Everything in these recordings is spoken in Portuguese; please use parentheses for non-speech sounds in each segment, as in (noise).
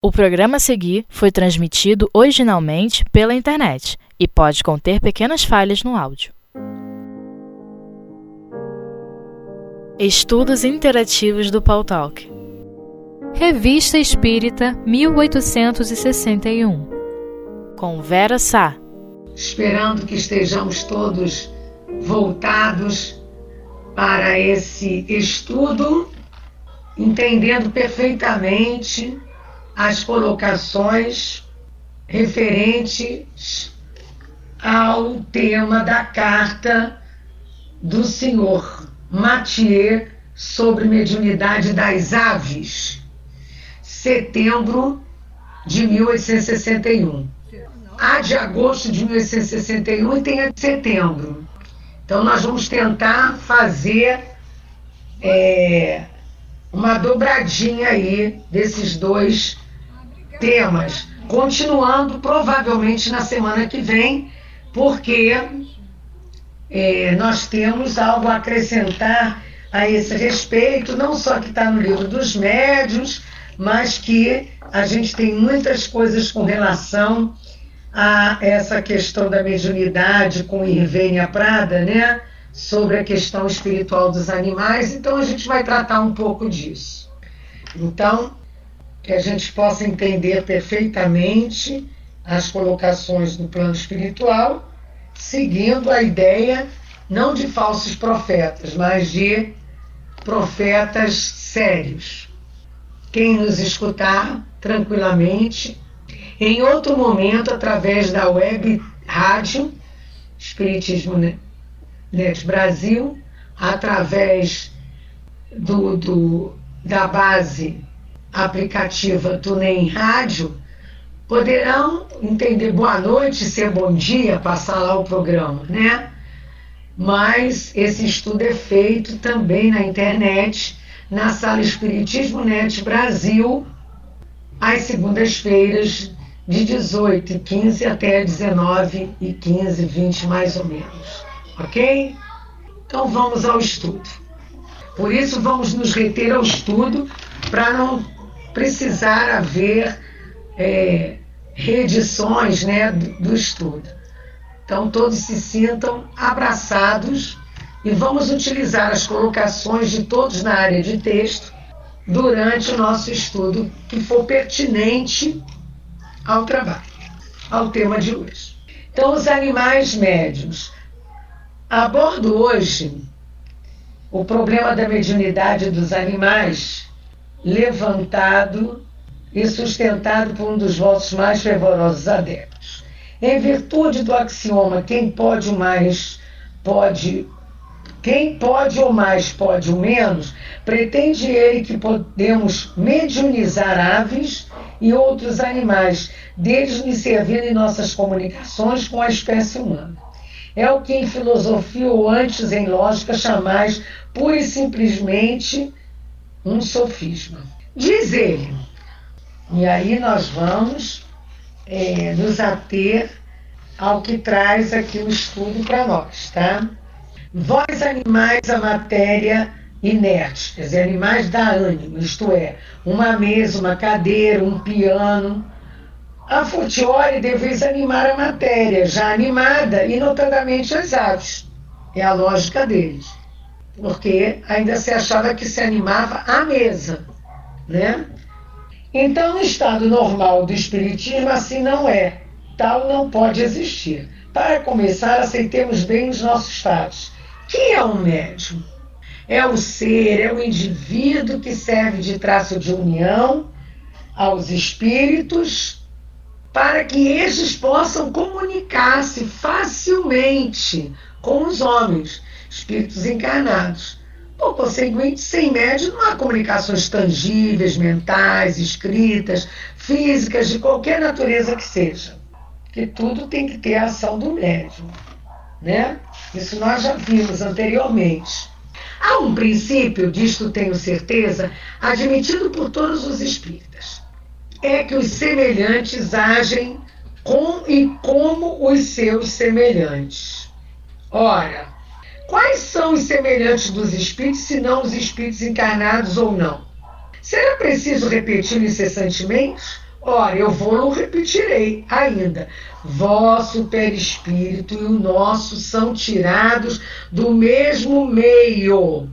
O programa a seguir foi transmitido originalmente pela internet e pode conter pequenas falhas no áudio. Estudos Interativos do Paul Talk. Revista Espírita 1861 Com Vera Sá. Esperando que estejamos todos voltados para esse estudo, entendendo perfeitamente as colocações referentes ao tema da carta do senhor Mathieu sobre mediunidade das aves, setembro de 1861. Há de agosto de 1861 e tem a de setembro. Então, nós vamos tentar fazer é, uma dobradinha aí desses dois temas, continuando provavelmente na semana que vem, porque é, nós temos algo a acrescentar a esse respeito, não só que está no livro dos médios, mas que a gente tem muitas coisas com relação a essa questão da mediunidade com Irvênia Prada, né? Sobre a questão espiritual dos animais, então a gente vai tratar um pouco disso. Então, que a gente possa entender perfeitamente as colocações no plano espiritual, seguindo a ideia não de falsos profetas, mas de profetas sérios. Quem nos escutar tranquilamente, em outro momento, através da web rádio Espiritismo Net Brasil, através do, do, da base aplicativa TuneIn Rádio poderão entender boa noite, ser bom dia, passar lá o programa, né? Mas esse estudo é feito também na internet, na sala Espiritismo Net Brasil, às segundas-feiras, de 18 e 15 até 19 e 15, 20 mais ou menos. Ok? Então vamos ao estudo. Por isso, vamos nos reter ao estudo para não precisar haver é, reedições né, do, do estudo. Então, todos se sintam abraçados e vamos utilizar as colocações de todos na área de texto durante o nosso estudo que for pertinente ao trabalho, ao tema de hoje. Então, os animais médios. Abordo hoje o problema da mediunidade dos animais levantado e sustentado por um dos vossos mais fervorosos adeptos. Em virtude do axioma quem pode mais pode quem pode ou mais pode o menos, pretende ele que podemos mediunizar aves e outros animais, deles nos servindo em nossas comunicações com a espécie humana. É o que em filosofia ou antes em lógica chamais pura e simplesmente um sofisma. Diz ele, e aí nós vamos é, nos ater ao que traz aqui o estudo para nós, tá? Vós animais a matéria inerte, quer dizer, animais da ânimo, isto é, uma mesa, uma cadeira, um piano. A fortiori deveis animar a matéria, já animada, e notadamente as aves. É a lógica deles porque ainda se achava que se animava à mesa, né? Então, no estado normal do espiritismo, assim não é. Tal não pode existir. Para começar, aceitemos bem os nossos estados. Quem é um médium? É o ser, é o indivíduo que serve de traço de união aos espíritos para que estes possam comunicar-se facilmente com os homens espíritos encarnados. Por conseguinte, sem médium não há comunicações tangíveis, mentais, escritas, físicas, de qualquer natureza que seja. Que tudo tem que ter a ação do médium. Né? Isso nós já vimos anteriormente. Há um princípio, disto tenho certeza, admitido por todos os espíritas. É que os semelhantes agem com e como os seus semelhantes. Ora, Quais são os semelhantes dos espíritos, se não os espíritos encarnados ou não? Será preciso repetir incessantemente? Ora, eu vou repetirei ainda. Vosso perispírito e o nosso são tirados do mesmo meio.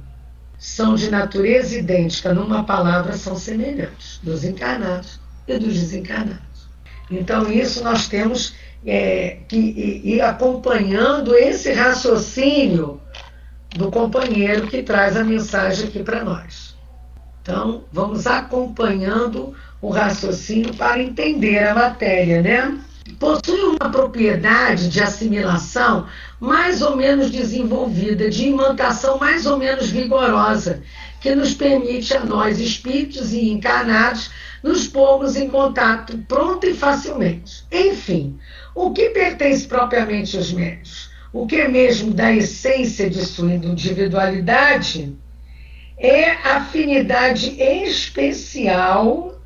São de natureza idêntica, numa palavra são semelhantes, dos encarnados e dos desencarnados. Então, isso nós temos é, que ir acompanhando esse raciocínio do companheiro que traz a mensagem aqui para nós. Então, vamos acompanhando o raciocínio para entender a matéria, né? Possui uma propriedade de assimilação mais ou menos desenvolvida, de imantação mais ou menos vigorosa, que nos permite a nós, espíritos e encarnados, nos pormos em contato pronto e facilmente. Enfim, o que pertence propriamente aos médios? O que é mesmo da essência de sua individualidade é afinidade especial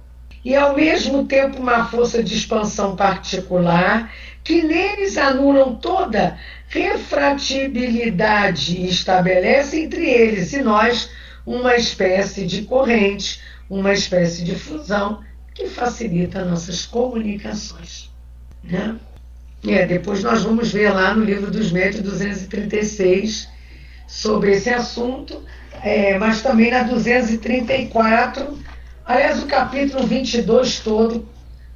e, ao mesmo tempo, uma força de expansão particular que neles anulam toda refratibilidade e estabelece entre eles e nós uma espécie de corrente, uma espécie de fusão que facilita nossas comunicações. Né? É, depois nós vamos ver lá no livro dos médios 236 sobre esse assunto, é, mas também na 234. Aliás, o capítulo 22 todo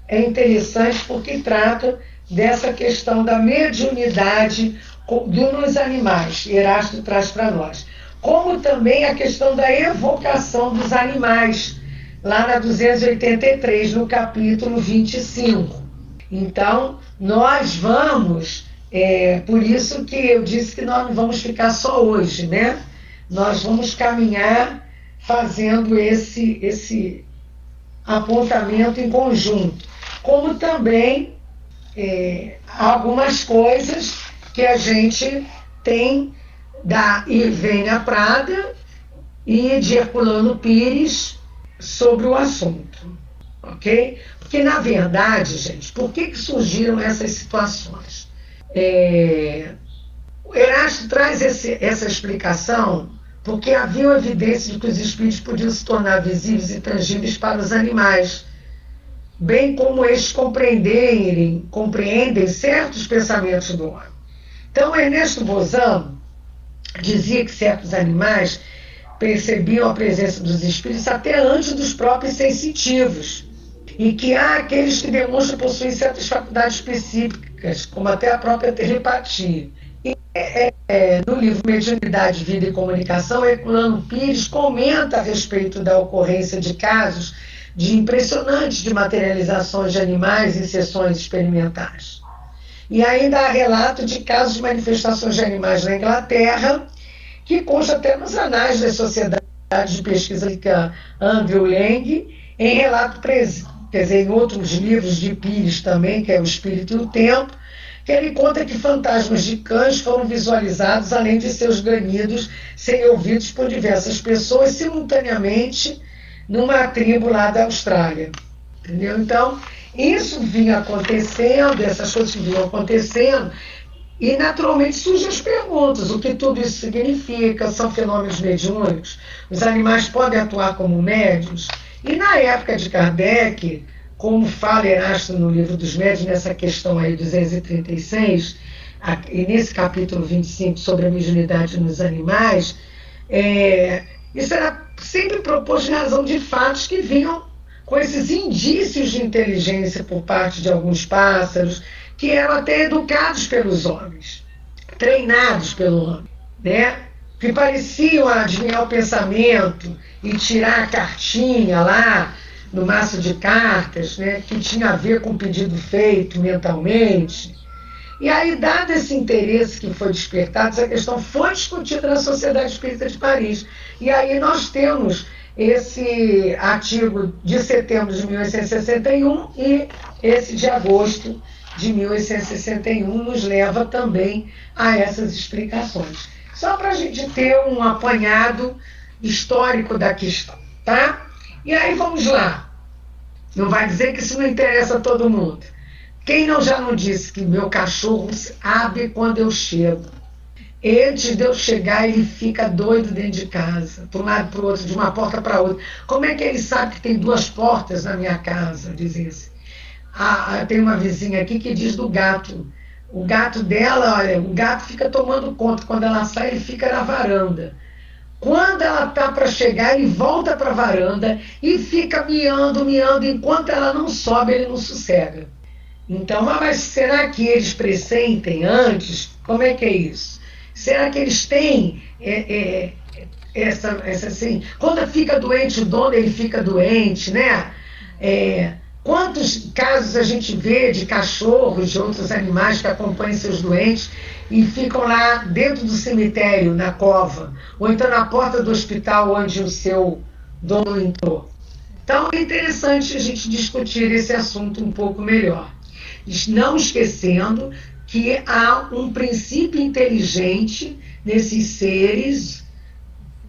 é interessante porque trata dessa questão da mediunidade nos animais. Erasto traz para nós. Como também a questão da evocação dos animais, lá na 283, no capítulo 25. Então, nós vamos, é, por isso que eu disse que nós não vamos ficar só hoje, né? Nós vamos caminhar fazendo esse, esse apontamento em conjunto. Como também é, algumas coisas que a gente tem da Irvênia Prada e de Herculano Pires sobre o assunto ok? Porque, na verdade, gente, por que, que surgiram essas situações? É, o Erasto traz esse, essa explicação porque havia evidência de que os espíritos podiam se tornar visíveis e tangíveis para os animais, bem como estes compreenderem, compreendem certos pensamentos do homem. Então, Ernesto Bozan dizia que certos animais percebiam a presença dos espíritos até antes dos próprios sensitivos e que há aqueles que demonstram possuir certas faculdades específicas, como até a própria telepatia. E, é, é, é no livro Mediunidade, Vida e Comunicação, Herculano Pires comenta a respeito da ocorrência de casos de impressionantes de materializações de animais em sessões experimentais. E ainda há relato de casos de manifestações de animais na Inglaterra, que consta até nos anais das sociedades de pesquisa Andrew Lang, em relato quer dizer, em outros livros de Pires também, que é O Espírito e o Tempo, que ele conta que fantasmas de cães foram visualizados, além de seus granidos serem ouvidos por diversas pessoas simultaneamente numa tribo lá da Austrália. Entendeu? Então, isso vinha acontecendo, essas coisas vinham acontecendo, e naturalmente surgem as perguntas: o que tudo isso significa? São fenômenos mediúnicos? Os animais podem atuar como médios? E na época de Kardec, como fala Erasto no livro dos médios, nessa questão aí 236, e nesse capítulo 25 sobre a mediunidade nos animais, é, isso era sempre proposto em razão de fatos que vinham com esses indícios de inteligência por parte de alguns pássaros, que eram até educados pelos homens, treinados pelo homem, né? que pareciam adivinhar o pensamento e tirar a cartinha lá no maço de cartas, né, que tinha a ver com o pedido feito mentalmente. E aí, dado esse interesse que foi despertado, essa questão foi discutida na Sociedade Espírita de Paris. E aí nós temos esse artigo de setembro de 1861 e esse de agosto de 1861 nos leva também a essas explicações. Só para a gente ter um apanhado histórico da questão, tá? E aí vamos lá. Não vai dizer que isso não interessa a todo mundo. Quem não já não disse que meu cachorro abre quando eu chego? Antes de eu chegar, ele fica doido dentro de casa, para um lado para o outro, de uma porta para outra. Como é que ele sabe que tem duas portas na minha casa? Diz esse. a, a, tem uma vizinha aqui que diz do gato. O gato dela, olha, o gato fica tomando conta. Quando ela sai, ele fica na varanda. Quando ela tá para chegar, ele volta para a varanda e fica miando, miando. Enquanto ela não sobe, ele não sossega. Então, ah, mas será que eles pressentem antes? Como é que é isso? Será que eles têm é, é, essa, essa assim? Quando fica doente o dono, ele fica doente, né? É, quantos casos a gente vê de cachorros, de outros animais que acompanham seus doentes e ficam lá dentro do cemitério, na cova, ou então na porta do hospital onde o seu dono entrou? Então é interessante a gente discutir esse assunto um pouco melhor não esquecendo que há um princípio inteligente nesses seres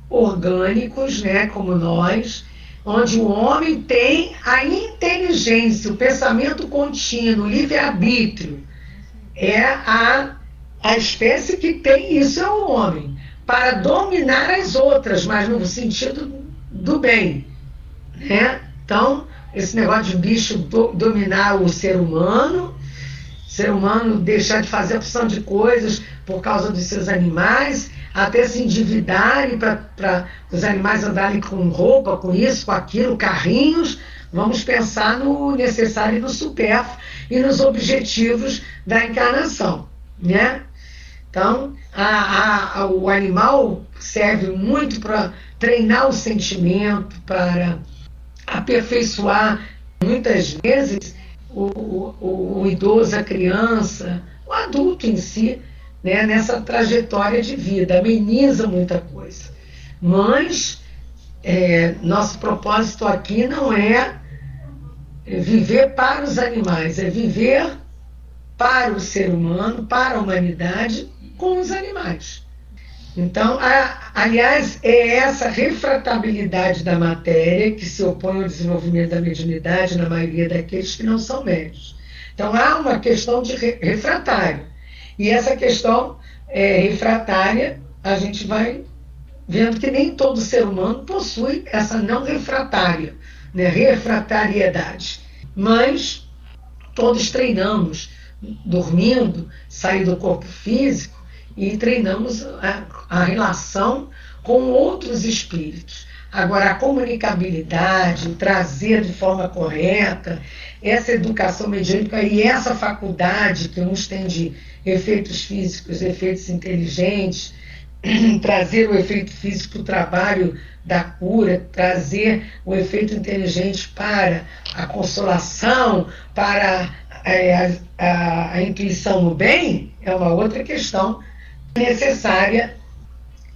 orgânicos, né, como nós, onde o homem tem a inteligência, o pensamento contínuo, o livre-arbítrio. É a, a espécie que tem isso, é o homem, para dominar as outras, mas no sentido do bem. Né? Então, esse negócio de bicho do, dominar o ser humano, ser humano deixar de fazer a opção de coisas por causa dos seus animais, até se endividarem para os animais andarem com roupa, com isso, com aquilo, carrinhos. Vamos pensar no necessário e no supérfluo e nos objetivos da encarnação, né? Então, a, a, o animal serve muito para treinar o sentimento, para aperfeiçoar muitas vezes o, o, o, idoso, a criança, o adulto em si, né, nessa trajetória de vida, ameniza muita coisa. Mas é, nosso propósito aqui não é viver para os animais, é viver para o ser humano, para a humanidade, com os animais. Então, a, aliás, é essa refratabilidade da matéria que se opõe ao desenvolvimento da mediunidade na maioria daqueles que não são médios. Então, há uma questão de re, refratário. E essa questão é, refratária, a gente vai vendo que nem todo ser humano possui essa não refratária, né, refratariedade. Mas todos treinamos, dormindo, sair do corpo físico, e treinamos a, a relação com outros espíritos. Agora, a comunicabilidade, trazer de forma correta, essa educação mediúnica e essa faculdade que uns têm de efeitos físicos, efeitos inteligentes, (clears throat) trazer o efeito físico o trabalho da cura, trazer o efeito inteligente para a consolação, para é, a, a, a intuição no bem, é uma outra questão necessária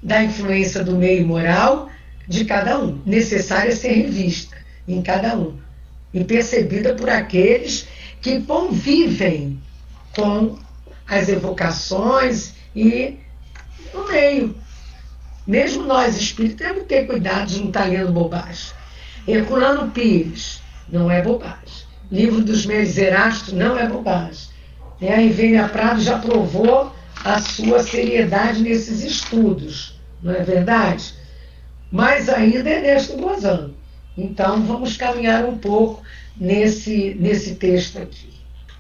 da influência do meio moral de cada um, necessária ser revista em cada um e percebida por aqueles que convivem com as evocações e no meio. Mesmo nós espíritos temos que ter cuidado de não estar lendo bobagem. Herculano Pires não é bobagem. Livro dos Meus Erastos não é bobagem. A Rivênia Prado já provou a sua seriedade nesses estudos, não é verdade? Mais ainda é Ernesto Bozano. Então vamos caminhar um pouco nesse, nesse texto aqui.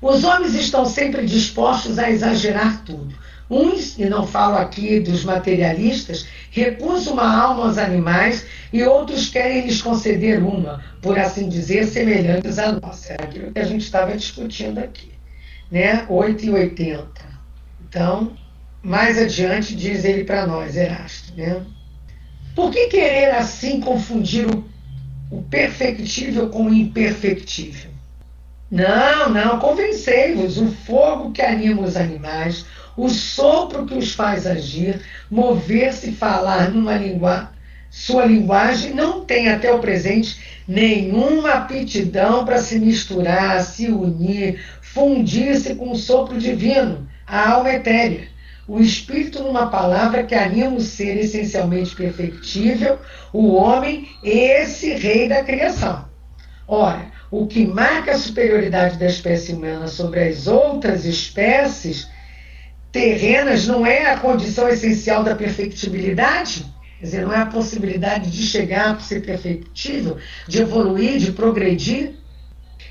Os homens estão sempre dispostos a exagerar tudo. Uns, e não falo aqui dos materialistas, recusam uma alma aos animais e outros querem lhes conceder uma, por assim dizer, semelhantes à nossa. É aquilo que a gente estava discutindo aqui. Né? 8 e 80. Então, mais adiante diz ele para nós, Erasto, né? Por que querer assim confundir o, o perfectível com o imperfectível? Não, não, convencei-vos. O fogo que anima os animais, o sopro que os faz agir, mover-se e falar numa língua, sua linguagem, não tem até o presente nenhuma aptidão para se misturar, se unir, fundir-se com o sopro divino a alma etérea. O espírito, numa palavra que anima o ser essencialmente perfectível, o homem, esse rei da criação. Ora, o que marca a superioridade da espécie humana sobre as outras espécies terrenas não é a condição essencial da perfectibilidade? Quer dizer, não é a possibilidade de chegar a ser perfectível, de evoluir, de progredir?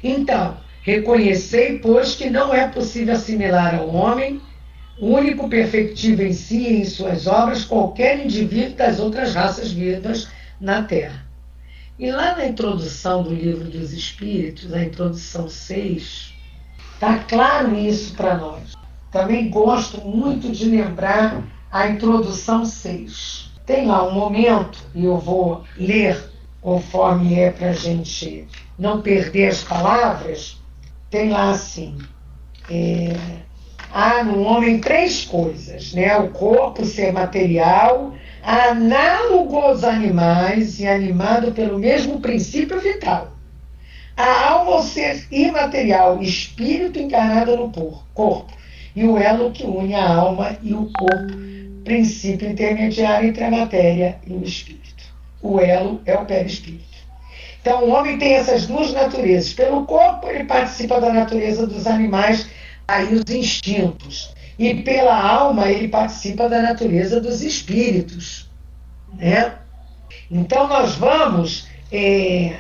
Então, Reconhecei, pois, que não é possível assimilar ao homem, único perfectível em si e em suas obras, qualquer indivíduo das outras raças vivas na Terra. E lá na introdução do livro dos Espíritos, na introdução 6, está claro isso para nós. Também gosto muito de lembrar a introdução 6. Tem lá um momento, e eu vou ler conforme é para a gente não perder as palavras, tem lá assim. É, há no homem três coisas, né? O corpo ser material, análogo aos animais e animado pelo mesmo princípio vital. A alma ao ser imaterial, espírito encarnado no corpo, e o elo que une a alma e o corpo, princípio intermediário entre a matéria e o espírito. O elo é o perispírito. Então, o homem tem essas duas naturezas. Pelo corpo, ele participa da natureza dos animais, aí os instintos e pela alma ele participa da natureza dos espíritos. Né? Então nós vamos é,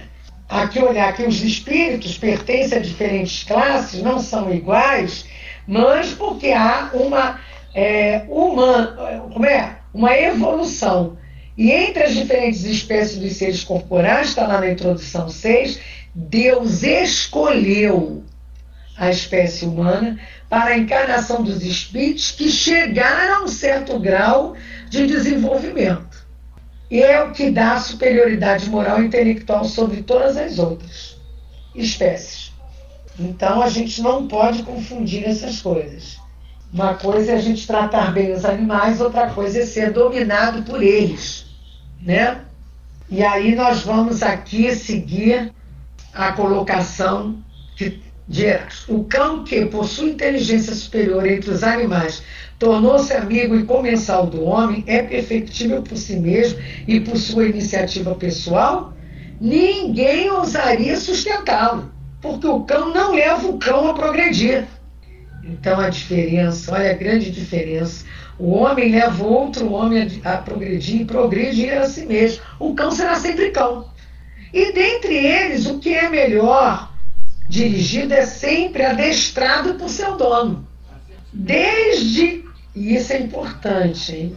aqui olhar que os espíritos pertencem a diferentes classes, não são iguais, mas porque há uma, é, como é? uma evolução. E entre as diferentes espécies dos seres corporais, está lá na introdução 6, Deus escolheu a espécie humana para a encarnação dos espíritos que chegaram a um certo grau de desenvolvimento. E é o que dá superioridade moral e intelectual sobre todas as outras espécies. Então a gente não pode confundir essas coisas. Uma coisa é a gente tratar bem os animais, outra coisa é ser dominado por eles, né? E aí nós vamos aqui seguir a colocação que o cão que possui inteligência superior entre os animais tornou-se amigo e comensal do homem, é perfectível por si mesmo e por sua iniciativa pessoal, ninguém ousaria sustentá-lo, porque o cão não leva o cão a progredir. Então a diferença, olha a grande diferença. O homem leva outro homem a progredir e progredir a si mesmo. O cão será sempre cão. E dentre eles, o que é melhor dirigido é sempre adestrado por seu dono. Desde, e isso é importante, hein?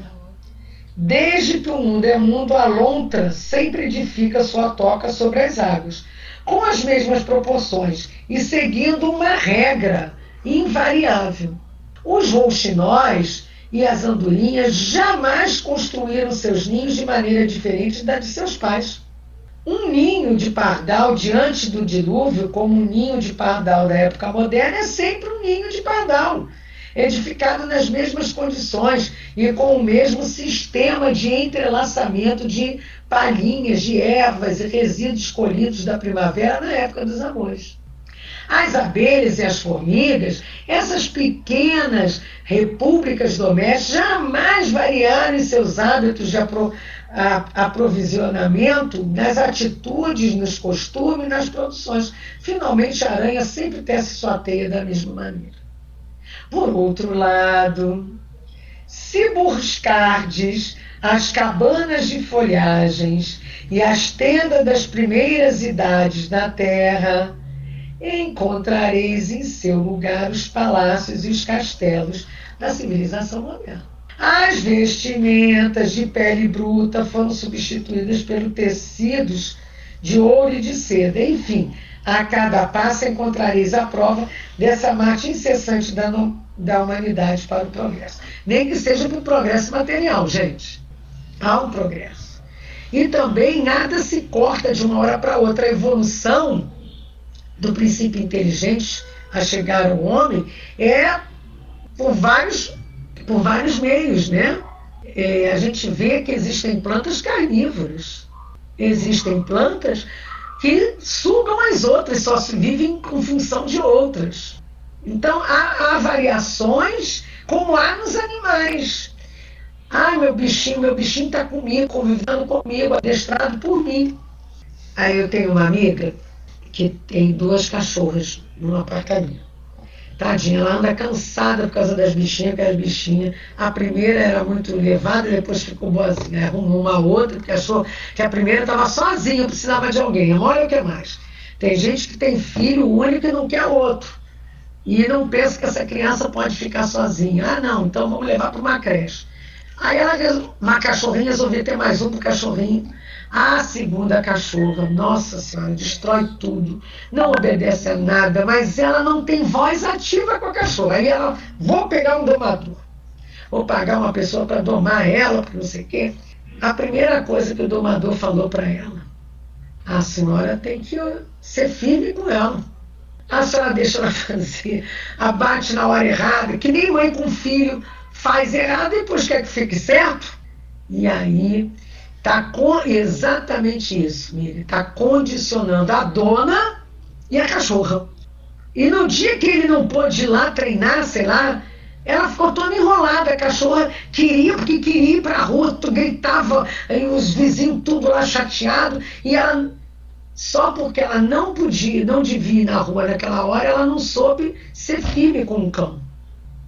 Desde que o mundo é mundo, a lontra sempre edifica sua toca sobre as águas, com as mesmas proporções e seguindo uma regra invariável. Os rouxinóis e as andorinhas jamais construíram seus ninhos de maneira diferente da de seus pais. Um ninho de pardal diante do dilúvio, como um ninho de pardal da época moderna, é sempre um ninho de pardal, edificado nas mesmas condições e com o mesmo sistema de entrelaçamento de palhinhas, de ervas e resíduos colhidos da primavera na época dos amores. As abelhas e as formigas, essas pequenas repúblicas domésticas, jamais variaram em seus hábitos de, apro aprovisionamento, nas atitudes, nos costumes, nas produções. Finalmente, a aranha sempre tece sua teia da mesma maneira. Por outro lado, se buscardes as cabanas de folhagens e as tendas das primeiras idades da terra, encontrareis em seu lugar os palácios e os castelos da civilização moderna. As vestimentas de pele bruta foram substituídas pelos tecidos de ouro e de seda. Enfim, a cada passo encontrareis a prova dessa marcha incessante da, da humanidade para o progresso. Nem que seja para o progresso material, gente. Há um progresso. E também nada se corta de uma hora para outra. A evolução do princípio inteligente a chegar ao homem é por vários por vários meios, né? É, a gente vê que existem plantas carnívoras, existem plantas que sugam as outras, só se vivem com função de outras. Então há, há variações como há nos animais. Ah, meu bichinho, meu bichinho está comigo, convivendo comigo, adestrado por mim. Aí eu tenho uma amiga que tem duas cachorras no apartamento. Tadinha, ela anda cansada por causa das bichinhas, que as bichinhas. A primeira era muito levada, depois ficou boazinha. Arrumou uma outra, porque achou que a primeira estava sozinha, precisava de alguém. Olha o que mais. Tem gente que tem filho único e não quer outro. E não pensa que essa criança pode ficar sozinha. Ah, não, então vamos levar para uma creche. Aí ela, uma cachorrinha, resolveu ter mais um para cachorrinho. A segunda cachorra, nossa senhora, destrói tudo, não obedece a nada, mas ela não tem voz ativa com a cachorra. Aí ela, vou pegar um domador, vou pagar uma pessoa para domar ela, para não sei o quê. A primeira coisa que o domador falou para ela, a senhora tem que ser firme com ela. A senhora deixa ela (laughs) fazer, abate na hora errada, que nem mãe com filho faz errado e depois quer que fique certo. E aí está com exatamente isso, Miriam. Está condicionando a dona e a cachorra. E no dia que ele não pôde ir lá treinar, sei lá, ela ficou toda enrolada. A cachorra queria, porque queria ir para a rua, gritava, e os vizinhos tudo lá chateado. E ela, só porque ela não podia, não devia ir na rua naquela hora, ela não soube ser firme com o cão.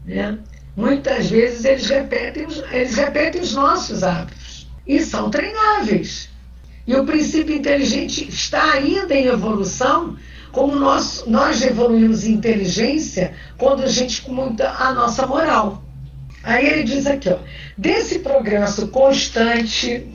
Né? Muitas vezes eles repetem, eles repetem os nossos hábitos e são treináveis. E o princípio inteligente está ainda em evolução, como nós, nós evoluímos em inteligência quando a gente muda a nossa moral. Aí ele diz aqui, ó, desse progresso constante,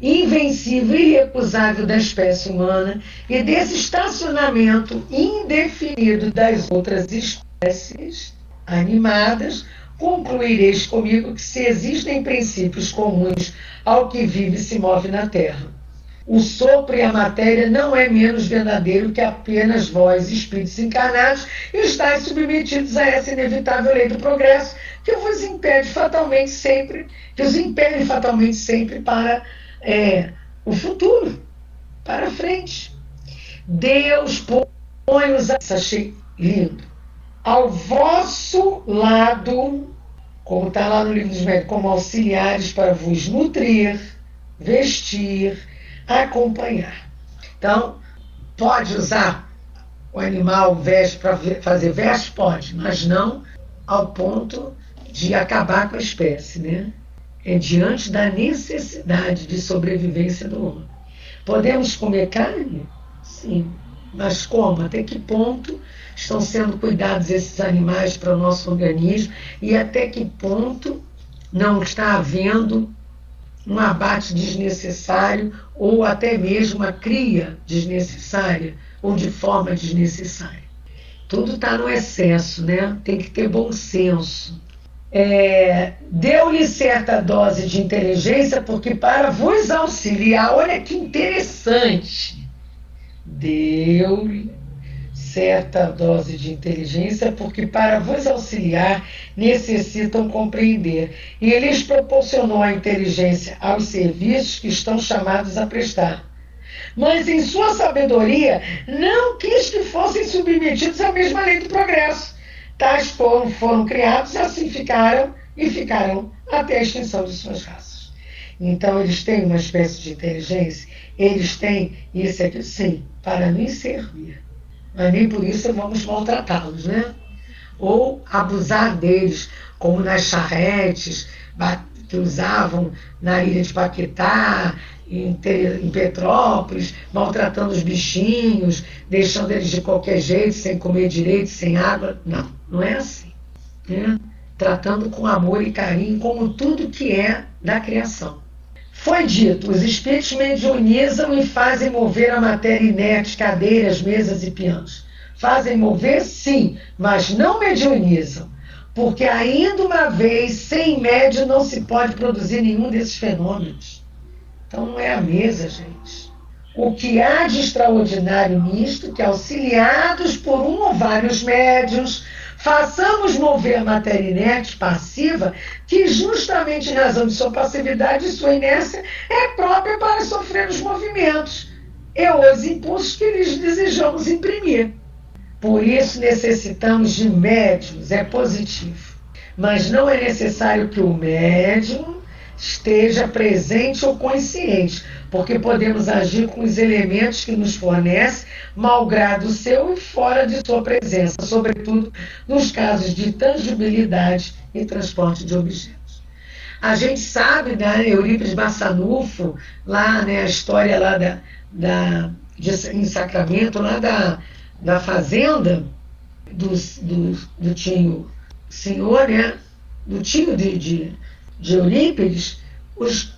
invencível e irrecusável da espécie humana e desse estacionamento indefinido das outras espécies animadas, concluireis comigo que se existem princípios comuns ao que vive e se move na Terra, o sopro e a matéria não é menos verdadeiro que apenas vós, espíritos encarnados, estáis submetidos a essa inevitável lei do progresso que vos impede fatalmente sempre, que os impede fatalmente sempre para é, o futuro, para frente. Deus põe-os, achei lindo, ao vosso lado como está lá no livro dos médicos, como auxiliares para vos nutrir, vestir, acompanhar. Então, pode usar o animal veste para fazer veste? Pode, mas não ao ponto de acabar com a espécie, né? É diante da necessidade de sobrevivência do homem. Podemos comer carne? Sim. Mas como? Até que ponto estão sendo cuidados esses animais para o nosso organismo e até que ponto não está havendo um abate desnecessário ou até mesmo uma cria desnecessária ou de forma desnecessária. Tudo está no excesso, né? Tem que ter bom senso. É, Deu-lhe certa dose de inteligência, porque para vos auxiliar, olha que interessante, deu-lhe certa dose de inteligência, porque para vos auxiliar necessitam compreender. E lhes proporcionou a inteligência aos serviços que estão chamados a prestar. Mas em sua sabedoria não quis que fossem submetidos à mesma lei do progresso. Tais foram, foram criados e assim ficaram e ficarão até a extinção de suas raças. Então eles têm uma espécie de inteligência, eles têm isso aqui sim, para nos servir mas nem por isso vamos maltratá-los, né? Ou abusar deles, como nas charretes que usavam na ilha de Paquetá, em, Petrópolis, maltratando os bichinhos, deixando eles de qualquer jeito, sem comer direito, sem água. Não, não é assim. Né? Tratando com amor e carinho, como tudo que é da criação. Foi dito: os espíritos mediunizam e fazem mover a matéria inerte, cadeiras, mesas e pianos. Fazem mover, sim, mas não mediunizam, porque ainda uma vez, sem médio, não se pode produzir nenhum desses fenômenos. Então não é a mesa, gente. O que há de extraordinário nisto, que auxiliados por um ou vários médios, Façamos mover a matéria inerte passiva, que justamente em razão de sua passividade e sua inércia é própria para sofrer os movimentos e os impulsos que lhes desejamos imprimir. Por isso necessitamos de médiums, é positivo. Mas não é necessário que o médium esteja presente ou consciente, porque podemos agir com os elementos que nos fornece, malgrado seu e fora de sua presença, sobretudo nos casos de tangibilidade e transporte de objetos. A gente sabe, né, Eurípides Massanufo, lá, né, a história lá da, da de, em Sacramento, lá da, da fazenda do, do, do tio senhor, né? Do tio de, de, de Eurípides, os,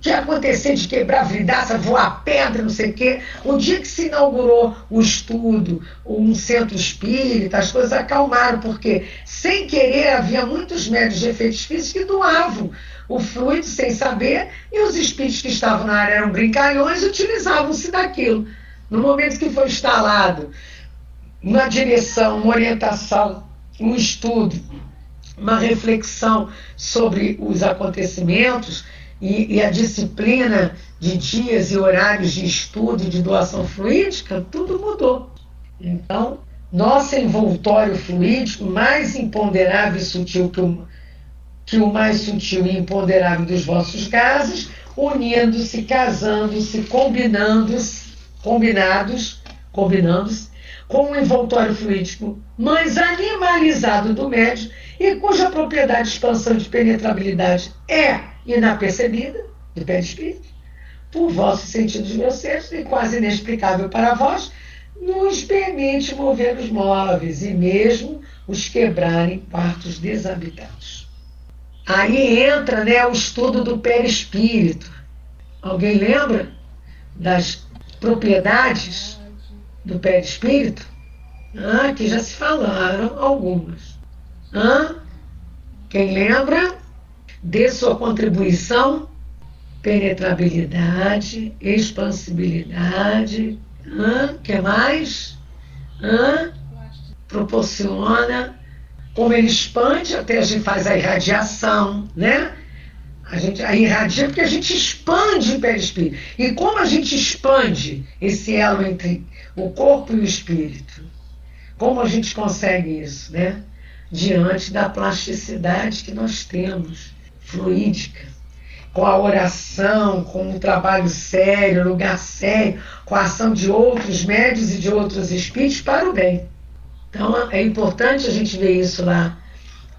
que ia acontecer de quebrar vidraça, voar pedra, não sei o quê. O dia que se inaugurou o estudo, um centro espírita, as coisas acalmaram, porque sem querer havia muitos médios de efeitos físicos que doavam o fluido sem saber, e os espíritos que estavam na área eram brincalhões e utilizavam-se daquilo. No momento que foi instalado uma direção, uma orientação, um estudo, uma reflexão sobre os acontecimentos e, e, a disciplina de dias e horários de estudo e de doação fluídica, tudo mudou. Então, nosso envoltório fluídico, mais imponderável e sutil que o, que o mais sutil e imponderável dos vossos gases, unindo-se, casando-se, combinando-se, combinados, combinando-se, com um envoltório fluídico mais animalizado do médio e cuja propriedade de expansão de penetrabilidade é inapercebida, do perispírito, por vossos sentidos groseiros e quase inexplicável para vós, nos permite mover os móveis e mesmo os quebrar em quartos desabitados. Aí entra né, o estudo do perispírito. Alguém lembra das propriedades do perispírito? Ah, que já se falaram algumas. Ah, quem lembra? Dê sua contribuição, penetrabilidade, expansibilidade. Ah, que mais? Ah, proporciona como ele expande, até a gente faz a irradiação, né? A gente a irradia porque a gente expande o perispírito. E como a gente expande esse elo entre o corpo e o espírito? Como a gente consegue isso, né? Diante da plasticidade que nós temos, fluídica, com a oração, com um trabalho sério, lugar sério, com a ação de outros médios e de outros espíritos para o bem. Então é importante a gente ver isso lá.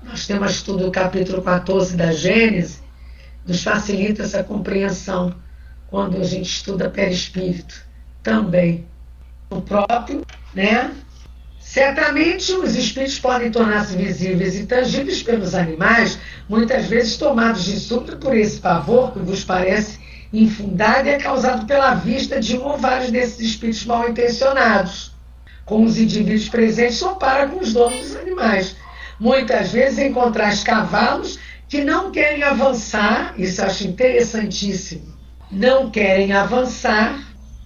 Nós temos estudo do capítulo 14 da Gênesis, nos facilita essa compreensão quando a gente estuda perispírito também. O próprio, né? Certamente os espíritos podem tornar-se visíveis e tangíveis pelos animais, muitas vezes tomados de súbito por esse pavor que vos parece infundado e é causado pela vista de um ou vários desses espíritos mal intencionados com os indivíduos presentes ou para com os donos dos animais. Muitas vezes encontrar cavalos que não querem avançar, isso eu acho interessantíssimo, não querem avançar,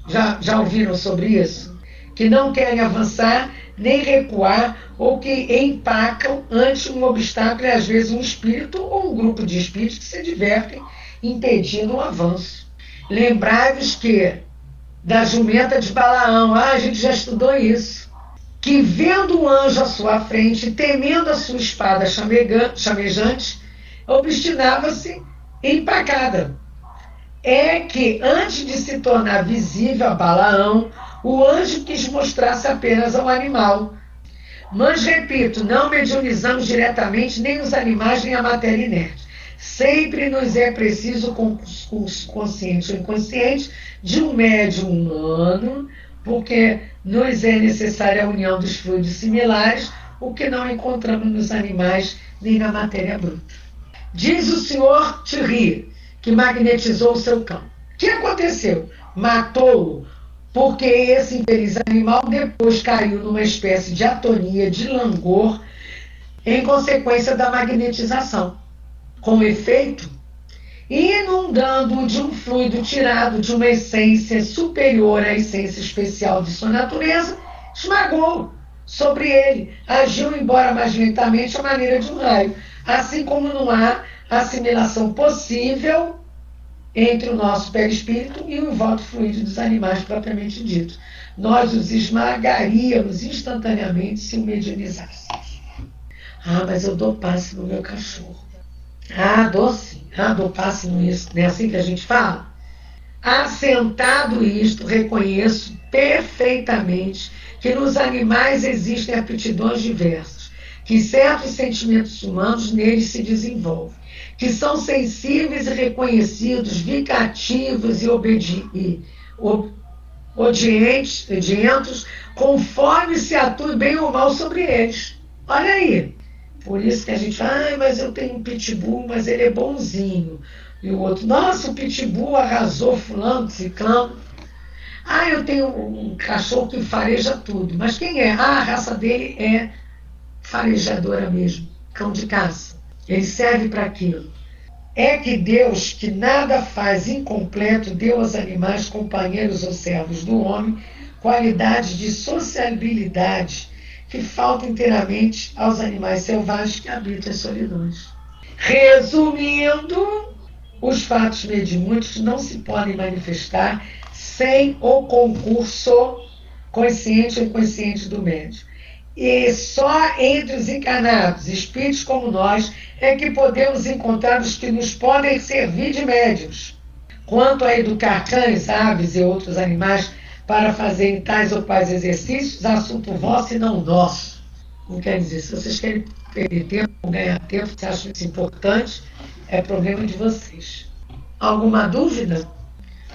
já, já ouviram sobre isso? Que não querem avançar nem recuar ou que empacam ante um obstáculo e às vezes um espírito ou um grupo de espíritos que se divertem impedindo o avanço. Lembrai-vos que da jumenta de Balaão. Ah, a gente já estudou isso. Que vendo um anjo à sua frente, temendo a sua espada chamejante, obstinava-se empacada. É que, antes de se tornar visível a Balaão, o anjo quis mostrar-se apenas ao animal. Mas, repito, não mediunizamos diretamente nem os animais nem a matéria inerte. Sempre nos é preciso, consciente ou inconsciente, de um médium humano, porque nos é necessária a união dos fluidos similares, o que não encontramos nos animais nem na matéria bruta. Diz o senhor Thierry, que magnetizou o seu cão. O que aconteceu? Matou-o, porque esse infeliz animal depois caiu numa espécie de atonia, de langor, em consequência da magnetização. Com efeito, inundando-o de um fluido tirado de uma essência superior à essência especial de sua natureza, esmagou sobre ele, agiu embora mais lentamente à maneira de um raio, assim como não há assimilação possível entre o nosso perispírito e o envolto fluido dos animais propriamente dito. Nós os esmagaríamos instantaneamente se o medianizássemos. Ah, mas eu dou passe no meu cachorro. Ah, doce. Ah, dou passe no isso. Não é assim que a gente fala? Assentado isto, reconheço perfeitamente que nos animais existem aptidões diversas, que certos sentimentos humanos neles se desenvolvem, que são sensíveis e reconhecidos, vingativos e, obedi e ob odientes, conforme se atue bem ou mal sobre eles. Olha aí. Por isso que a gente fala, ah, mas eu tenho um pitbull, mas ele é bonzinho. E o outro, nossa, o pitbull arrasou fulano, ciclano. Ah, eu tenho um cachorro que fareja tudo. Mas quem é? Ah, a raça dele é farejadora mesmo, cão de caça. Ele serve para aquilo. É que Deus, que nada faz incompleto, deu aos animais, companheiros ou servos do homem, qualidade de sociabilidade que falta inteiramente aos animais selvagens que habitam as solidões. Resumindo, os fatos mediúnicos não se podem manifestar sem o concurso consciente ou inconsciente do médium. E só entre os encarnados, espíritos como nós, é que podemos encontrar os que nos podem servir de médios. Quanto a educar cães, aves e outros animais para fazerem tais ou quais exercícios, assunto vosso e não nosso. Não quer dizer, se vocês querem perder tempo ganhar tempo, se acham isso importante, é problema de vocês. Alguma dúvida?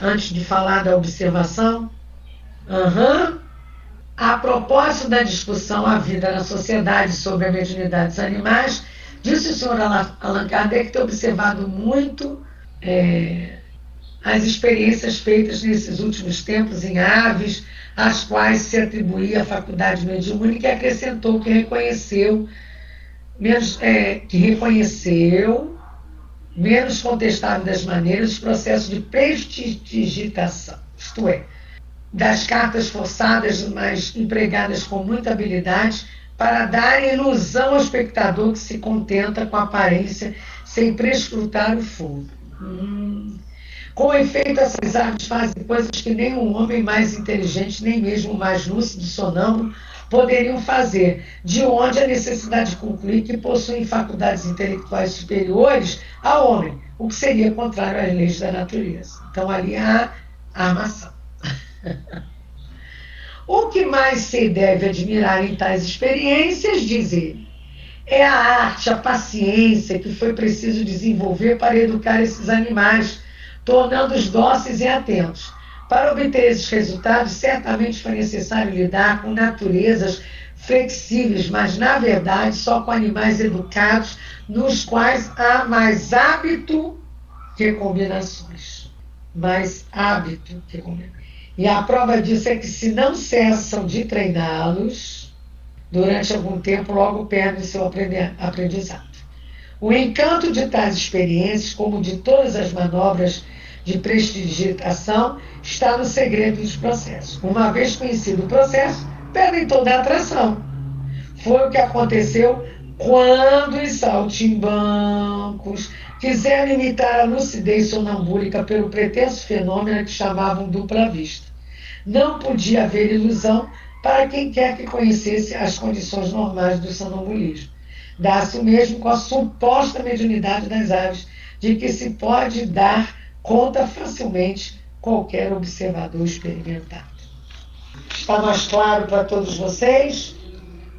Antes de falar da observação? Aham. Uhum. A propósito da discussão A Vida na Sociedade sobre a mediunidade dos animais, disse o senhor Allan Kardec ter observado muito é, as experiências feitas nesses últimos tempos em aves, às quais se atribuía a faculdade mediúnica e acrescentou que reconheceu, menos, é, que reconheceu, menos contestável das maneiras, os processos de prestidigitação, isto é, das cartas forçadas, mas empregadas com muita habilidade, para dar ilusão ao espectador que se contenta com a aparência sem prescrutar o fogo. Hum. Com efeito, essas aves fazem coisas que nem um homem mais inteligente, nem mesmo mais lúcido sonâmbulo poderiam fazer, de onde a necessidade de concluir que possuem faculdades intelectuais superiores ao homem, o que seria contrário às leis da natureza. Então, ali há a armação. O que mais se deve admirar em tais experiências, diz ele, é a arte, a paciência que foi preciso desenvolver para educar esses animais, tornando-os dóceis e atentos. Para obter esses resultados, certamente foi necessário lidar com naturezas flexíveis, mas na verdade só com animais educados, nos quais há mais hábito que combinações. Mais hábito que combinações. E a prova disso é que se não cessam de treiná-los, durante algum tempo logo perdem seu aprendizado. O encanto de tais experiências, como de todas as manobras de prestidigitação, está no segredo dos processos. Uma vez conhecido o processo, perdem toda a atração. Foi o que aconteceu quando os saltimbancos quiseram imitar a lucidez sonambúlica pelo pretenso fenômeno que chamavam dupla vista. Não podia haver ilusão para quem quer que conhecesse as condições normais do sonambulismo. Dá-se o mesmo com a suposta mediunidade das aves, de que se pode dar conta facilmente qualquer observador experimentado. Está mais claro para todos vocês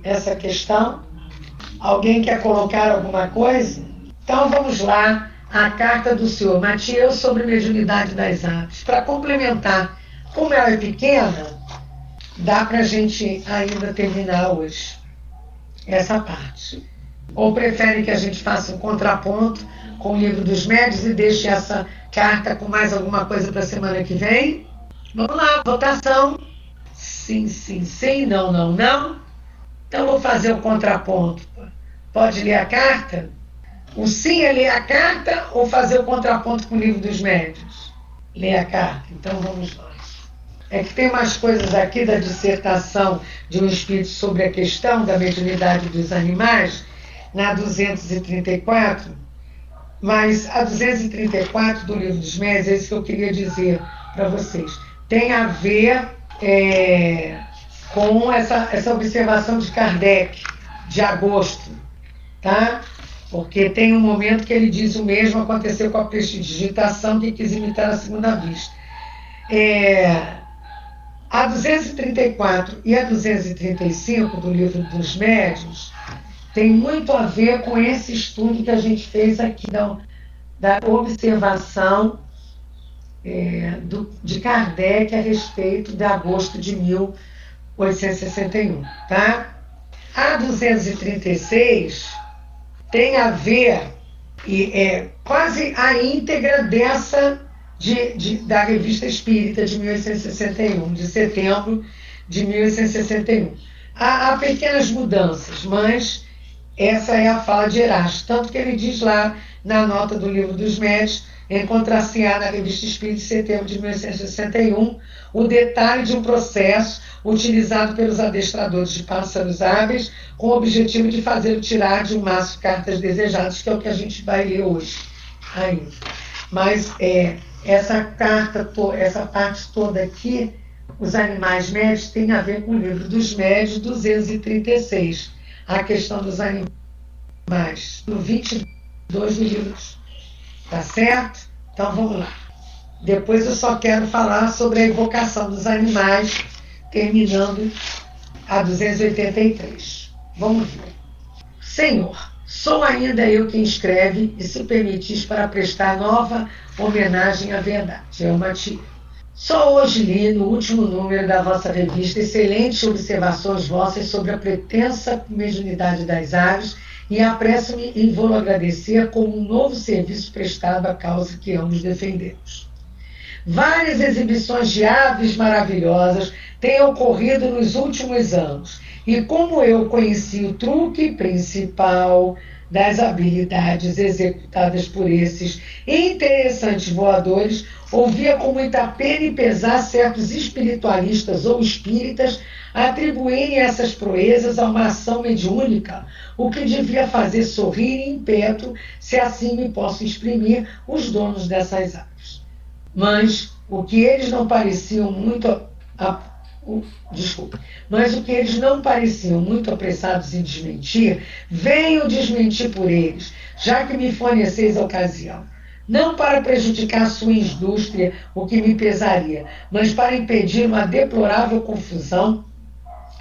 essa questão? Alguém quer colocar alguma coisa? Então vamos lá, a carta do senhor Matias sobre mediunidade das aves. Para complementar, como ela é pequena, dá para a gente ainda terminar hoje essa parte. Ou prefere que a gente faça um contraponto com o livro dos médios e deixe essa carta com mais alguma coisa para a semana que vem? Vamos lá, votação. Sim, sim, sim, não, não, não. Então vou fazer o contraponto. Pode ler a carta? O sim é ler a carta ou fazer o contraponto com o livro dos médios? Ler a carta. Então vamos lá. É que tem umas coisas aqui da dissertação de um espírito sobre a questão da mediunidade dos animais, na 234, mas a 234 do livro dos médios, é isso que eu queria dizer para vocês, tem a ver é, com essa, essa observação de Kardec, de agosto, tá? Porque tem um momento que ele diz o mesmo aconteceu com a prestidigitação que quis imitar a segunda vista. É, a 234 e a 235 do livro dos médios tem muito a ver com esse estudo que a gente fez aqui da, da observação é, do, de Kardec a respeito de agosto de 1861. Tá? A 236 tem a ver, e é quase a íntegra dessa de, de, da Revista Espírita de 1861, de setembro de 1861. Há, há pequenas mudanças, mas essa é a fala de Erasto. Tanto que ele diz lá na nota do livro dos médios, encontrar-se-á na Revista Espírita de setembro de 1861 o detalhe de um processo utilizado pelos adestradores de pássaros hábeis com o objetivo de fazer tirar de um maço cartas desejadas, que é o que a gente vai ler hoje ainda. Mas é, essa carta, essa parte toda aqui, os animais médios, tem a ver com o livro dos médios 236, a questão dos animais, no 22 do livro. Tá certo? Então vamos lá. Depois eu só quero falar sobre a invocação dos animais, terminando a 283. Vamos ver. Senhor, sou ainda eu quem escreve e se permitis para prestar nova homenagem à verdade. É uma tia. Só hoje li no último número da vossa revista excelentes observações vossas sobre a pretensa mediunidade das aves e apresso-me e vou agradecer como um novo serviço prestado à causa que ambos defendemos. Várias exibições de aves maravilhosas têm ocorrido nos últimos anos, e como eu conheci o truque principal das habilidades executadas por esses interessantes voadores, ouvia com muita pena e pesar certos espiritualistas ou espíritas atribuírem essas proezas a uma ação mediúnica, o que devia fazer sorrir em peto, se assim me posso exprimir, os donos dessas aves. Mas o que eles não pareciam muito. A. Mas o que eles não pareciam muito apressados em desmentir, venho desmentir por eles, já que me forneceis a ocasião não para prejudicar sua indústria, o que me pesaria, mas para impedir uma deplorável confusão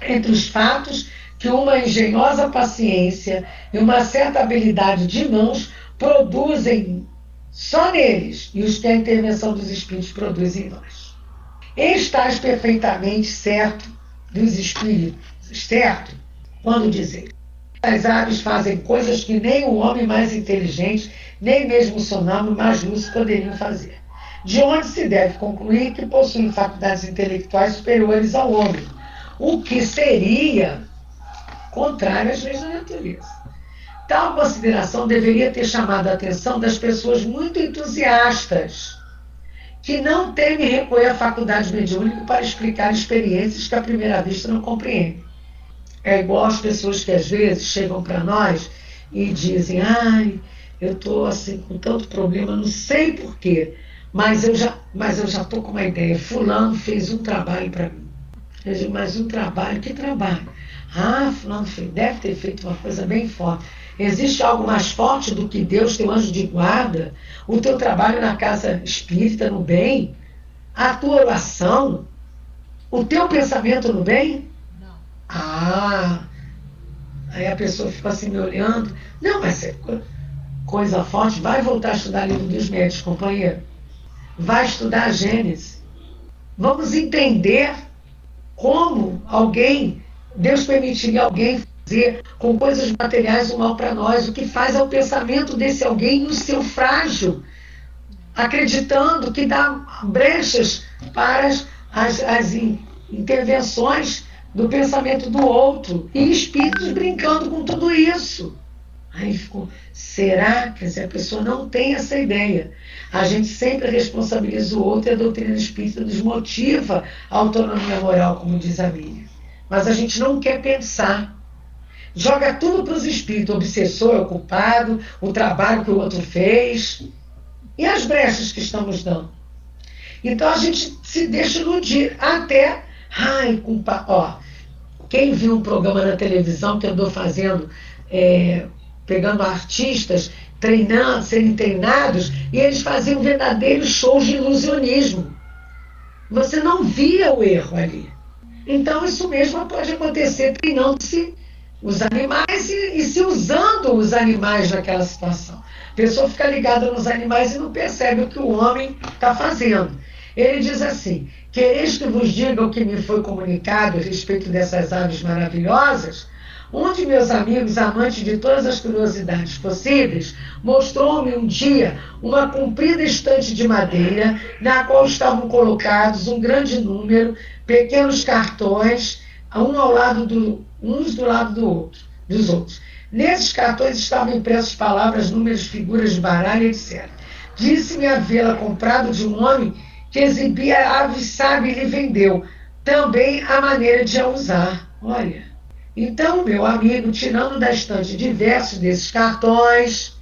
entre os fatos que uma engenhosa paciência e uma certa habilidade de mãos produzem só neles e os que a intervenção dos espíritos produz em nós. Estás perfeitamente certo dos espíritos, certo? Quando dizem as aves fazem coisas que nem o homem mais inteligente, nem mesmo o sonâmbulo mais lúcido poderiam fazer. De onde se deve concluir que possuem faculdades intelectuais superiores ao homem, o que seria contrário às leis da natureza. Tal consideração deveria ter chamado a atenção das pessoas muito entusiastas, que não temem recorrer à faculdade mediúnica para explicar experiências que à primeira vista não compreendem. É igual as pessoas que às vezes chegam para nós e dizem: ai, eu estou assim com tanto problema, não sei porquê, mas eu já mas eu já estou com uma ideia. Fulano fez um trabalho para mim. Eu digo, mas um trabalho, que trabalho? Ah, fulano deve ter feito uma coisa bem forte. Existe algo mais forte do que Deus, teu anjo de guarda, o teu trabalho na casa espírita, no bem, a tua oração, o teu pensamento no bem? Ah, aí a pessoa fica assim me olhando. Não, mas é coisa forte. Vai voltar a estudar livro dos médicos, companheiro. Vai estudar a Gênesis. Vamos entender como alguém, Deus permitiria alguém fazer com coisas materiais o mal para nós. O que faz é o pensamento desse alguém no seu frágil, acreditando que dá brechas para as, as intervenções do pensamento do outro e espíritos brincando com tudo isso. Aí ficou, será? Quer dizer, a pessoa não tem essa ideia. A gente sempre responsabiliza o outro e a doutrina espírita nos motiva a autonomia moral, como diz a Miriam. Mas a gente não quer pensar. Joga tudo para os espíritos. O obsessor é o culpado, o trabalho que o outro fez e as brechas que estamos dando. Então a gente se deixa iludir até. Ai, culpa. Ó, quem viu um programa na televisão que andou fazendo. É, pegando artistas treinando, serem treinados, e eles faziam verdadeiros shows de ilusionismo. Você não via o erro ali. Então, isso mesmo pode acontecer treinando-se os animais e, e, se usando os animais naquela situação. A pessoa fica ligada nos animais e não percebe o que o homem está fazendo. Ele diz assim: Quereis que vos diga o que me foi comunicado a respeito dessas aves maravilhosas? Um de meus amigos, amante de todas as curiosidades possíveis, mostrou-me um dia uma comprida estante de madeira na qual estavam colocados um grande número, pequenos cartões, um ao lado do, uns do lado do outro, dos outros. Nesses cartões estavam impressos palavras, números, figuras de baralho, etc. Disse-me havê-la comprado de um homem que exibia aves sabe e vendeu. Também a maneira de a usar. Olha. Então, meu amigo, tirando da estante diversos desses cartões,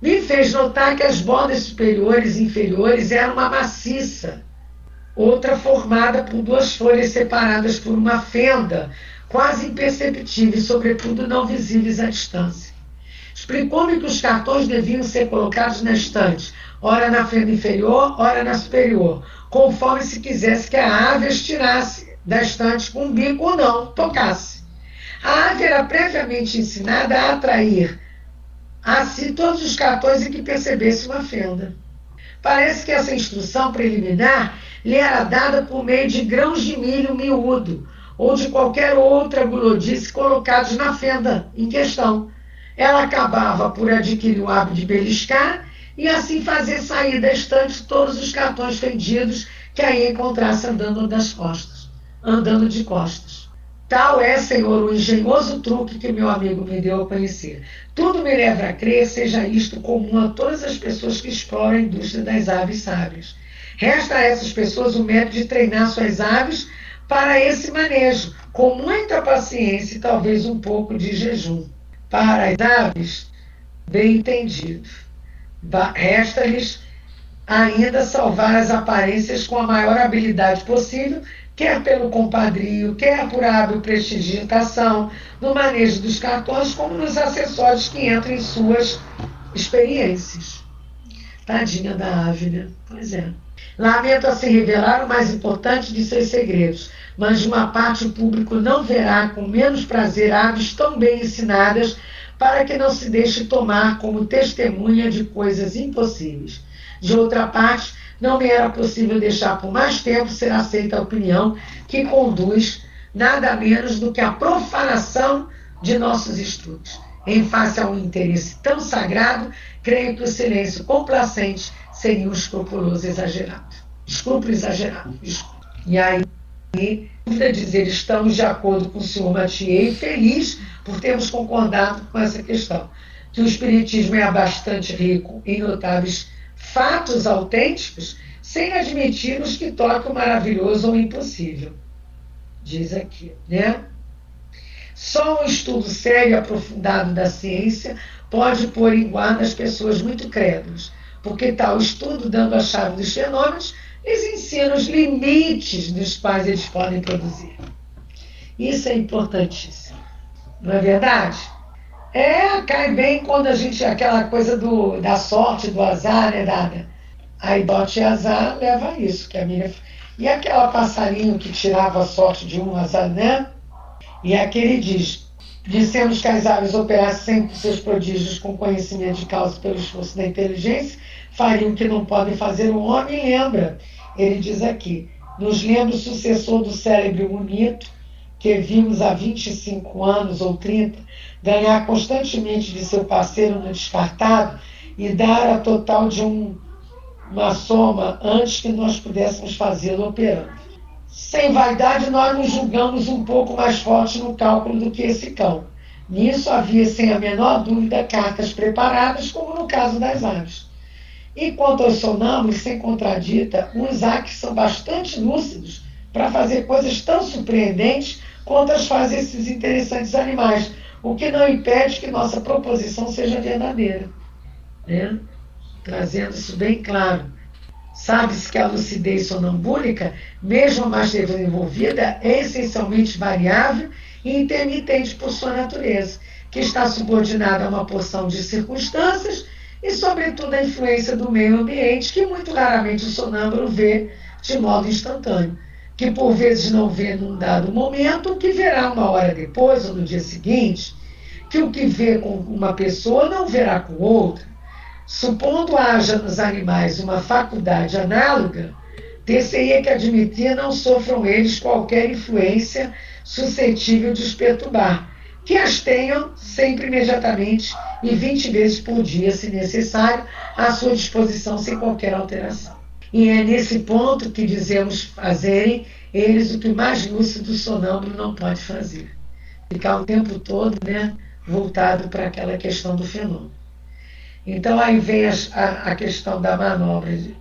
me fez notar que as bordas superiores e inferiores eram uma maciça, outra formada por duas folhas separadas por uma fenda, quase imperceptíveis, sobretudo não visíveis à distância. Explicou-me que os cartões deviam ser colocados na estante, ora na fenda inferior, ora na superior, conforme se quisesse que a ave as tirasse da estante com um bico ou não, tocasse. A ave era previamente ensinada a atrair a si todos os cartões em que percebesse uma fenda. Parece que essa instrução preliminar lhe era dada por meio de grãos de milho miúdo ou de qualquer outra gulodice colocados na fenda em questão. Ela acabava por adquirir o hábito de beliscar e assim fazer sair da estante todos os cartões fendidos que aí encontrasse andando das costas, andando de costas. Tal é, Senhor, o engenhoso truque que meu amigo me deu a conhecer. Tudo me leva a crer seja isto comum a todas as pessoas que exploram a indústria das aves sábias. Resta a essas pessoas o método de treinar suas aves para esse manejo, com muita paciência e talvez um pouco de jejum. Para as aves, bem entendido. Resta-lhes ainda salvar as aparências com a maior habilidade possível, quer pelo compadrio, quer por hábil prestigiação, no manejo dos cartões, como nos acessórios que entram em suas experiências. Tadinha da ave, né? Pois é. Lamento assim revelar o mais importante de seus segredos, mas de uma parte o público não verá com menos prazer aves tão bem ensinadas para que não se deixe tomar como testemunha de coisas impossíveis. De outra parte, não me era possível deixar por mais tempo ser aceita a opinião que conduz nada menos do que a profanação de nossos estudos. Em face a um interesse tão sagrado, creio que o silêncio complacente seria um escrupuloso exagerado. Escrúpulo exagerado. E aí, dúvida dizer, estamos de acordo com o senhor Mathieu e feliz por termos concordado com essa questão. Que o Espiritismo é bastante rico em notáveis fatos autênticos, sem admitir os que tocam maravilhoso ou impossível. Diz aqui, né? Só um estudo sério e aprofundado da ciência pode pôr em guarda as pessoas muito crédulas, porque tal estudo, dando a chave dos fenômenos, lhes ensina os limites dos quais eles podem produzir. Isso é importantíssimo. Não é verdade? É, cai bem quando a gente, aquela coisa do, da sorte, do azar, né, Dada? Aí bote azar leva a isso, que a minha. E aquela passarinho que tirava a sorte de um azar, né? E aquele diz: dissemos que as aves operassem sempre seus prodígios com conhecimento de causa pelo esforço da inteligência, fariam o que não podem fazer o homem, lembra. Ele diz aqui: nos lembra o sucessor do cérebro bonito, que vimos há 25 anos ou 30 ganhar constantemente de seu parceiro no descartado e dar a total de um, uma soma antes que nós pudéssemos fazê-lo operando. Sem vaidade, nós nos julgamos um pouco mais fortes no cálculo do que esse cão. Nisso havia, sem a menor dúvida, cartas preparadas, como no caso das aves. E quanto aos sonâmbulos, sem contradita, uns há que são bastante lúcidos para fazer coisas tão surpreendentes quanto as fazem esses interessantes animais, o que não impede que nossa proposição seja verdadeira. Né? Trazendo isso bem claro. Sabe-se que a lucidez sonambúlica, mesmo mais desenvolvida, é essencialmente variável e intermitente por sua natureza, que está subordinada a uma porção de circunstâncias e, sobretudo, a influência do meio ambiente, que muito raramente o sonâmbulo vê de modo instantâneo que por vezes não vê num dado momento, que verá uma hora depois ou no dia seguinte, que o que vê com uma pessoa não verá com outra. Supondo haja nos animais uma faculdade análoga, ter-se-ia que admitir não sofram eles qualquer influência suscetível de os perturbar, que as tenham sempre imediatamente e 20 vezes por dia, se necessário, à sua disposição sem qualquer alteração. E é nesse ponto que dizemos fazerem eles o que mais lúcido sonâmbulo não pode fazer. Ficar o tempo todo né, voltado para aquela questão do fenômeno. Então aí vem a, a questão da manobra de,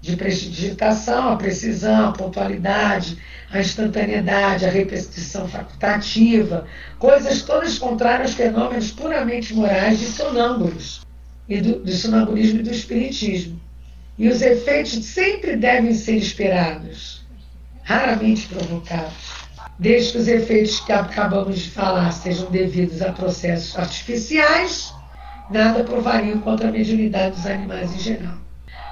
de prestidigitação, a precisão, a pontualidade, a instantaneidade, a repetição facultativa, coisas todas contrárias aos fenômenos puramente morais de sonâmbulos, e do, do sonambulismo e do espiritismo. E os efeitos sempre devem ser esperados, raramente provocados, desde que os efeitos que acabamos de falar sejam devidos a processos artificiais, nada provariam contra a mediunidade dos animais em geral.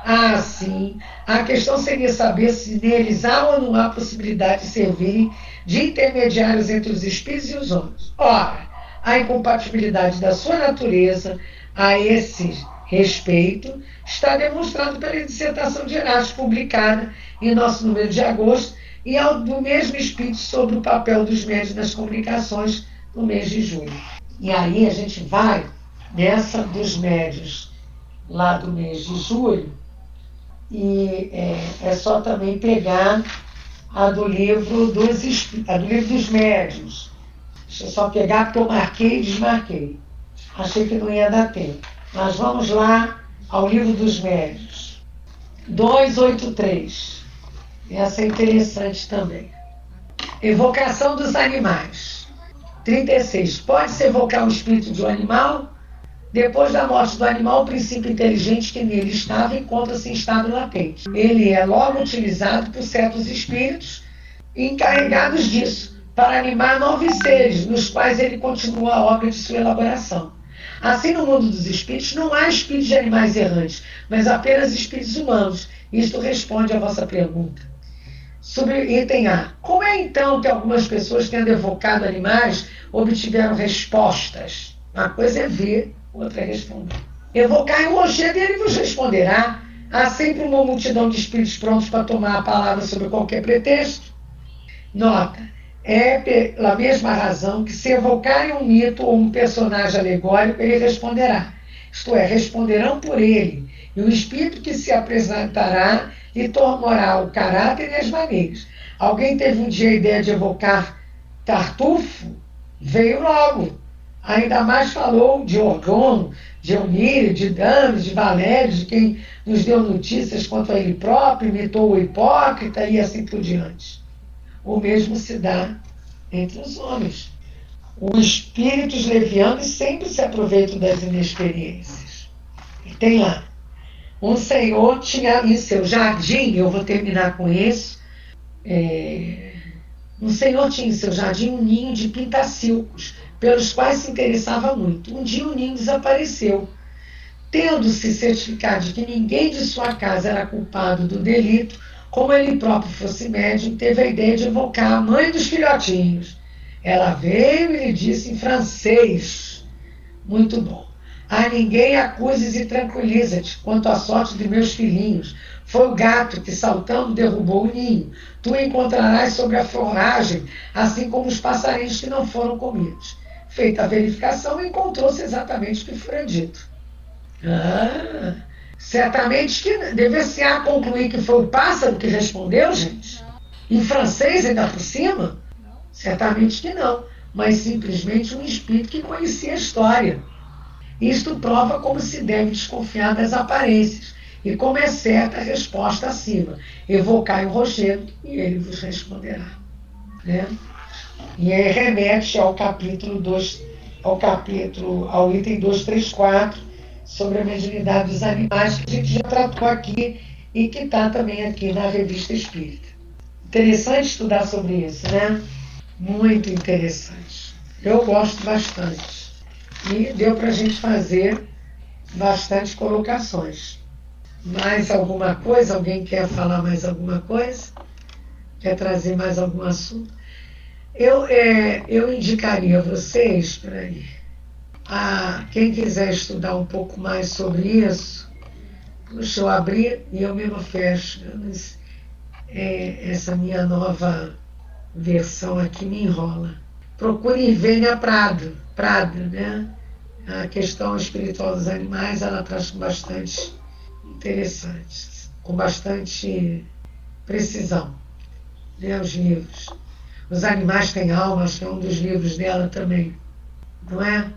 Ah, sim. A questão seria saber se neles há ou não há possibilidade de servirem de intermediários entre os espíritos e os homens. Ora, a incompatibilidade da sua natureza a esse respeito está demonstrado pela dissertação de Erasmo publicada em nosso número de agosto e ao do mesmo espírito sobre o papel dos médios nas comunicações no mês de julho. E aí a gente vai nessa dos médios lá do mês de julho e é, é só também pegar a do livro dos, a do livro dos médios. Deixa eu só pegar porque eu marquei e desmarquei. Achei que não ia dar tempo. Mas vamos lá ao livro dos médios. 283. Essa é interessante também. Evocação dos animais. 36. Pode-se evocar o espírito de um animal? Depois da morte do animal, o princípio inteligente que nele estava encontra-se em estado latente. Ele é logo utilizado por certos espíritos encarregados disso, para animar novos seres, nos quais ele continua a obra de sua elaboração. Assim, no mundo dos espíritos, não há espíritos de animais errantes, mas apenas espíritos humanos. Isto responde à vossa pergunta. Sobre item A. Como é então que algumas pessoas, tendo evocado animais, obtiveram respostas? Uma coisa é ver Outra respondeu. Evocai o rochedo e ele vos responderá. Há sempre uma multidão de espíritos prontos para tomar a palavra sobre qualquer pretexto. Nota. É pela mesma razão que se evocarem um mito ou um personagem alegórico, ele responderá. Isto é, responderão por ele. E o espírito que se apresentará lhe tomará o caráter e as maneiras. Alguém teve um dia a ideia de evocar Tartufo? Veio logo ainda mais falou de Orgon, de Eunírio, de Dames, de Valério, de quem nos deu notícias quanto a ele próprio, imitou o hipócrita e assim por diante. O mesmo se dá entre os homens. Os espíritos levianos sempre se aproveitam das inexperiências. E tem lá. Um senhor tinha em seu jardim, eu vou terminar com isso. É, um senhor tinha em seu jardim um ninho de pintacilcos pelos quais se interessava muito. Um dia o ninho desapareceu. Tendo-se certificado de que ninguém de sua casa era culpado do delito, como ele próprio fosse médium, teve a ideia de evocar a mãe dos filhotinhos. Ela veio e lhe disse em francês: Muito bom. A ninguém acuses e tranquiliza-te quanto à sorte de meus filhinhos. Foi o gato que, saltando, derrubou o ninho. Tu encontrarás sobre a forragem, assim como os passarinhos que não foram comidos. Feita a verificação, encontrou-se exatamente o que foi dito. Ah, certamente que dever-se-á concluir que foi o pássaro que respondeu, gente? Em francês, ainda por cima? Certamente que não, mas simplesmente um espírito que conhecia a história. Isto prova como se deve desconfiar das aparências e como é certa a resposta acima. Evocai o rochedo e ele vos responderá. Né? E aí remete ao capítulo 2, ao capítulo, ao item 234, sobre a mediunidade dos animais, que a gente já tratou aqui e que está também aqui na revista Espírita. Interessante estudar sobre isso, né? Muito interessante. Eu gosto bastante. E deu para a gente fazer bastante colocações. Mais alguma coisa? Alguém quer falar mais alguma coisa? Quer trazer mais algum assunto? Eu, é, eu indicaria a vocês, peraí, Ah, quem quiser estudar um pouco mais sobre isso, deixa eu abrir e eu mesmo fecho. É, essa minha nova versão aqui me enrola. Procure Irvênia Prado, Prado, né? A questão espiritual dos animais, ela traz com bastante interessante, com bastante precisão, né? Os livros. Os animais têm alma, acho que é um dos livros dela também, não é?